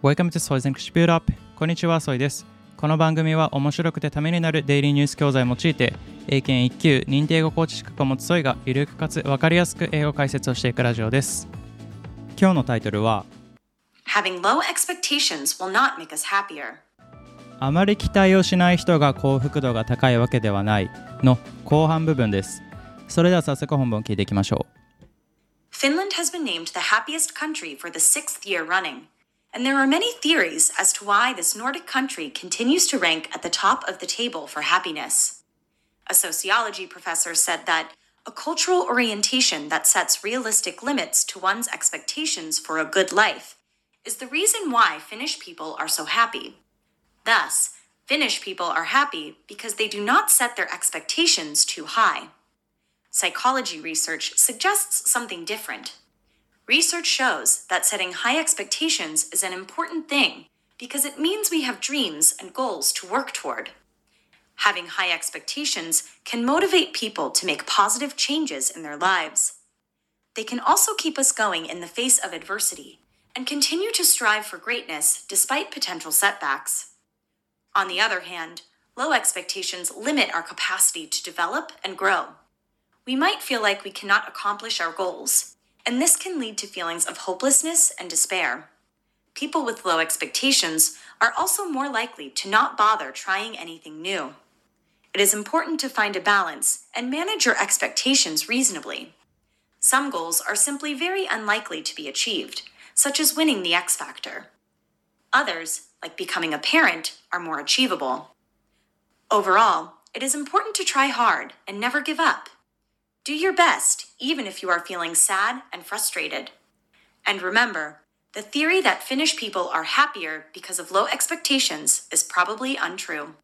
Welcome to Soy's English Build Up こんにちは、ソイです。この番組は面白くてためになるデイリーニュース教材を用いて、英検1級認定英語コーチ資格を持つソイがゆるくかつわかりやすく英語解説をしていくラジオです。今日のタイトルは、Having low expectations will not make us happier. あまり期待をしない人が幸福度が高いわけではないの後半部分です。それでは早速本文を聞いていきましょう。Finland has been named the happiest country for the sixth year running, and there are many theories as to why this Nordic country continues to rank at the top of the table for happiness. A sociology professor said that a cultural orientation that sets realistic limits to one's expectations for a good life is the reason why Finnish people are so happy. Thus, Finnish people are happy because they do not set their expectations too high. Psychology research suggests something different. Research shows that setting high expectations is an important thing because it means we have dreams and goals to work toward. Having high expectations can motivate people to make positive changes in their lives. They can also keep us going in the face of adversity and continue to strive for greatness despite potential setbacks. On the other hand, low expectations limit our capacity to develop and grow. We might feel like we cannot accomplish our goals, and this can lead to feelings of hopelessness and despair. People with low expectations are also more likely to not bother trying anything new. It is important to find a balance and manage your expectations reasonably. Some goals are simply very unlikely to be achieved, such as winning the X Factor. Others, like becoming a parent, are more achievable. Overall, it is important to try hard and never give up. Do your best, even if you are feeling sad and frustrated. And remember, the theory that Finnish people are happier because of low expectations is probably untrue.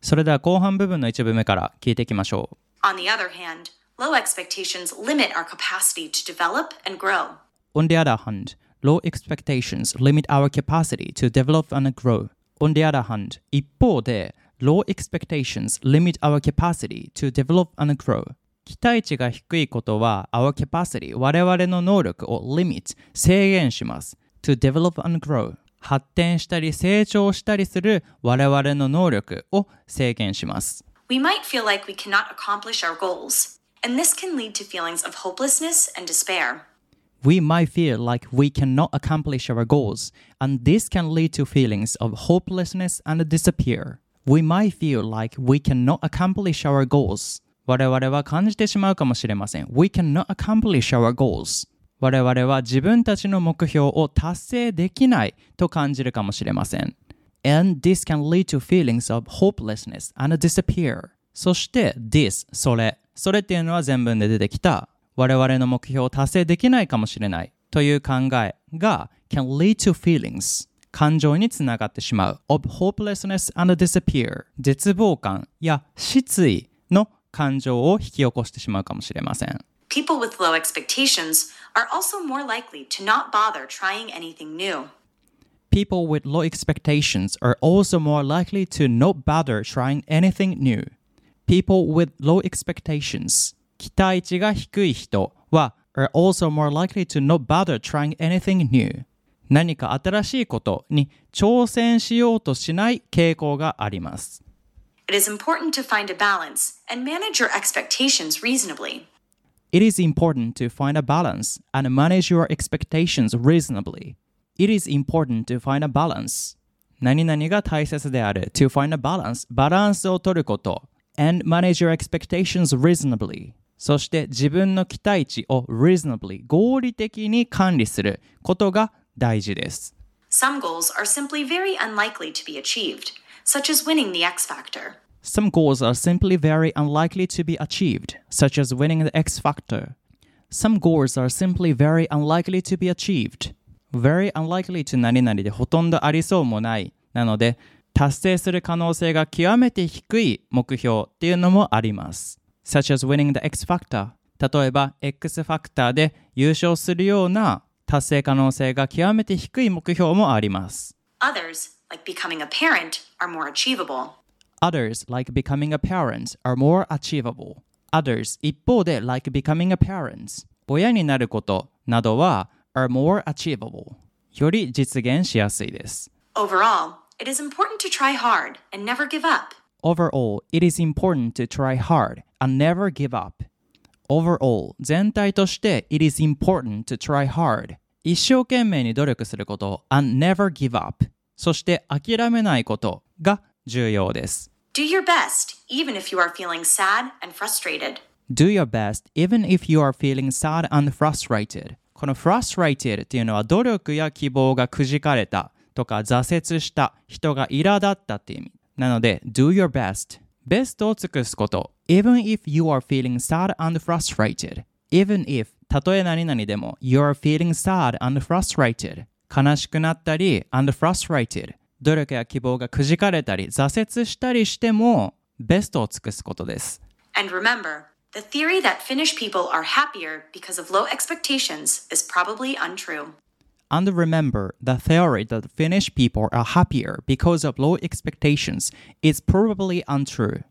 それでは後半部分の一部目から聞いていきましょう。 On the other hand, low expectations limit our capacity to develop and grow. On the other hand, low expectations limit our capacity to develop and grow. On the other hand,一方で、low expectations limit our capacity to develop and grow. 期待値が低いことは、our capacity、我々の能力を limit、制限します。to develop and grow。発展したり成長したりする我々の能力を制限します。 We might feel like we cannot accomplish our goals, and this can lead to feelings of hopelessness and despair. we might feel like we cannot accomplish our goals, and this can lead to feelings of hopelessness and despair. We might feel like we cannot accomplish our goals. 我々は感じてしまうかもしれません。We cannot accomplish our goals. 我々は自分たちの目標を達成できないと感じるかもしれません。And this can lead to feelings of hopelessness and despair. そして this それそれっていうのは全文で出てきた我々の目標を達成できないかもしれないという考えが can lead to feelings 感情につながってしまう of hopelessness and despair 絶望感や失意の感情を引き起こしてしまうかもしれません People with low expectations are also more likely to not bother trying anything new. People with low expectations are also more likely to not bother trying anything new. People with low expectations 期待値が低い人は are also more likely to not bother trying anything new. 何か新しいことに挑戦しようとしない傾向があります。It is important to find a balance and manage your expectations reasonably. It is important to find a balance and manage your expectations reasonably. It is important to find a balance. 何々が大切である to find a balance バランスを取ること and manage your expectations reasonably そして自分の期待値を reasonably 合理的に管理することが大事です Some goals are simply very unlikely to be achieved, Such as winning the X Factor. Some goals are simply very unlikely to be achieved, such as winning the X Factor. Some goals are simply very unlikely to be achieved. Very unlikely to 何々でほとんどありそうもない。なので、達成する可能性が極めて低い目標っていうのもあります。such as winning the X Factor。例えば、X ファクターで優勝するような達成可能性が極めて低い目標もあります。Others, like becoming a parent, are more achievable. Others, like becoming a parent, are more achievable. Others, 一方で like becoming a parent, 親になることなどは are more achievable. より実現しやすいです。Overall, it is important to try hard and never give up. Overall, it is important to try hard and never give up. Overall, 全体として it is important to try hard 一生懸命に努力すること and never give up そして諦めないことが重要です。Do your best, even if you are feeling sad and frustrated. Do your best, even if you are feeling sad and frustrated. この frustrated っていうのは努力や希望がくじかれたとか挫折した人が苛立ったっていう意味。なので、do your best ベストを尽くすこと。even if you are feeling sad and frustrated. even if たとえ何々でも you are feeling sad and frustrated. 悲しくなったり and frustrated. 努力や希望がくじかれたり挫折したりしてもベストを尽くすことです。And remember, the theory that Finnish people are happier because of low expectations is probably untrue. And remember, the theory that Finnish people are happier because of low expectations is probably untrue.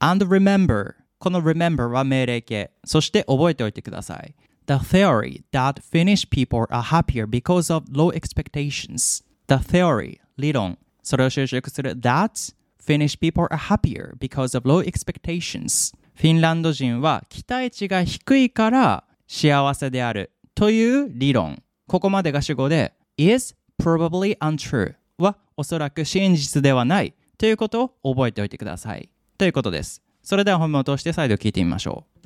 And remember, この remember は命令形。そして覚えておいてください。The theory that Finnish people are happier because of low expectations. The theory, 理論。それを修飾する that Finnish people are happier because of low expectations. フィンランド人は期待値が低いから幸せであるという理論。ここまでが主語で is probably untrue はおそらく真実ではないということを覚えておいてください。ということです。それでは本文を通して再度聞いてみましょう。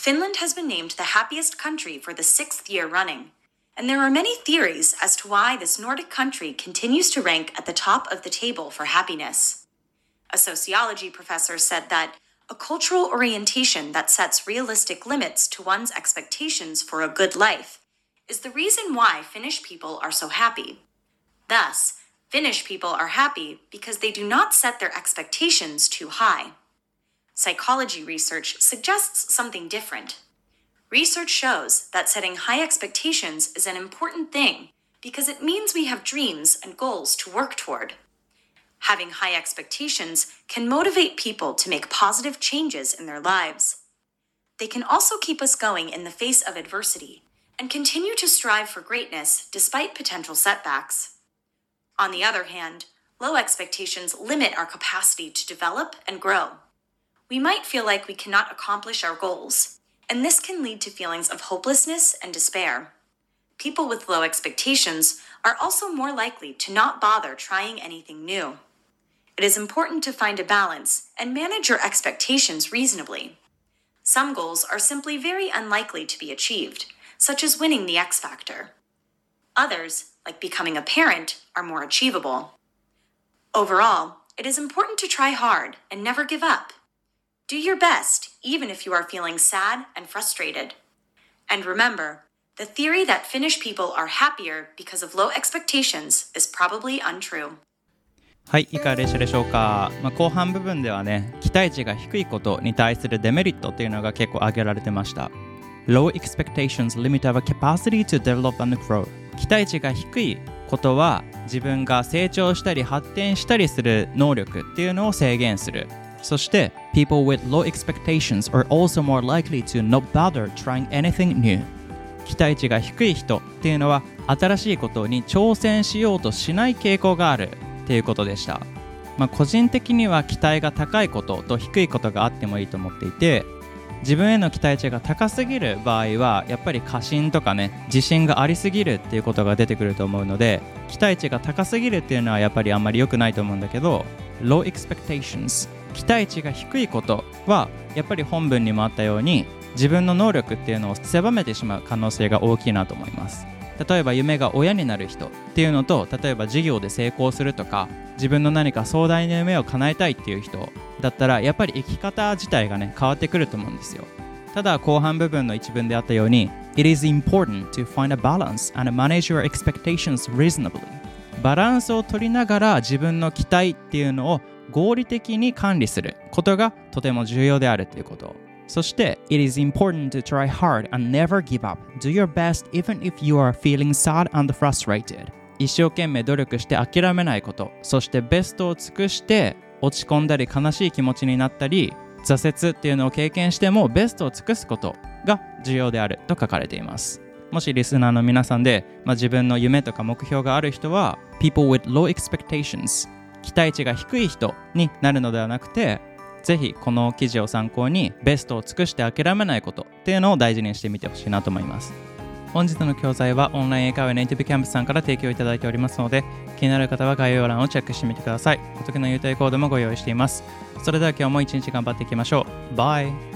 Finland has been named the happiest country for the sixth year running. And there are many theories as to why this Nordic country continues to rank at the top of the table for happiness. A sociology professor said that a cultural orientation that sets realistic limits to one's expectations for a good life is the reason why Finnish people are so happy. Thus, Finnish people are happy because they do not set their expectations too high. Psychology research suggests something different. Research shows that setting high expectations is an important thing because it means we have dreams and goals to work toward. Having high expectations can motivate people to make positive changes in their lives. They can also keep us going in the face of adversity and continue to strive for greatness despite potential setbacks. On the other hand, low expectations limit our capacity to develop and grow. We might feel like we cannot accomplish our goals, and this can lead to feelings of hopelessness and despair. People with low expectations are also more likely to not bother trying anything new. It is important to find a balance and manage your expectations reasonably. Some goals are simply very unlikely to be achieved, such as winning the X Factor. Others, like becoming a parent, are more achievable. Overall, it is important to try hard and never give up. Do your best, even if you are feeling sad and frustrated. And remember, the theory that Finnish people are happier because of low expectations is probably untrue. はい、いかがでしたでしょうか、まあ、後半部分ではね、期待値が低いことに対するデメリットっていうのが結構挙げられてました。Low expectations limit our capacity to develop and grow 期待値が低いことは自分が成長したり発展したりする能力っていうのを制限するそして People with low expectations are also more likely to not bother trying anything new. 期待値が低い人っていうのは新しいことに挑戦しようとしない傾向があるっていうことでした、まあ、個人的には期待が高いことと低いことがあってもいいと思っていて自分への期待値が高すぎる場合はやっぱり過信とかね自信がありすぎるっていうことが出てくると思うので期待値が高すぎるっていうのはやっぱりあんまり良くないと思うんだけど low expectations 期待値が低いことはやっぱり本文にもあったように自分の能力っていうのを狭めてしまう可能性が大きいなと思います。例えば夢が親になる人っていうのと例えば授業で成功するとか自分の何か壮大な夢を叶えたいっていう人だったらやっぱり生き方自体がね変わってくると思うんですよ。ただ後半部分の一文であったように It is important to find a balance and manage your expectations reasonably. バランスを取りながら自分の期待っていうのを合理的に管理することがとても重要であるということ。そして It is important to try hard and never give up. Do your best even if you are feeling sad and frustrated. 一生懸命努力して諦めないこと。そしてベストを尽くして落ち込んだり悲しい気持ちになったり挫折っていうのを経験してもベストを尽くすことが重要であると書かれています。もしリスナーの皆さんで、まあ、自分の夢とか目標がある人は People with low expectations 期待値が低い人になるのではなくてぜひこの記事を参考にベストを尽くして諦めないことっていうのを大事にしてみてほしいなと思います。本日の教材はオンライン英会話ネイティブキャンプさんから提供いただいておりますので気になる方は概要欄をチェックしてみてください。お得な優待コードもご用意しています。それでは今日も一日頑張っていきましょう。バイ。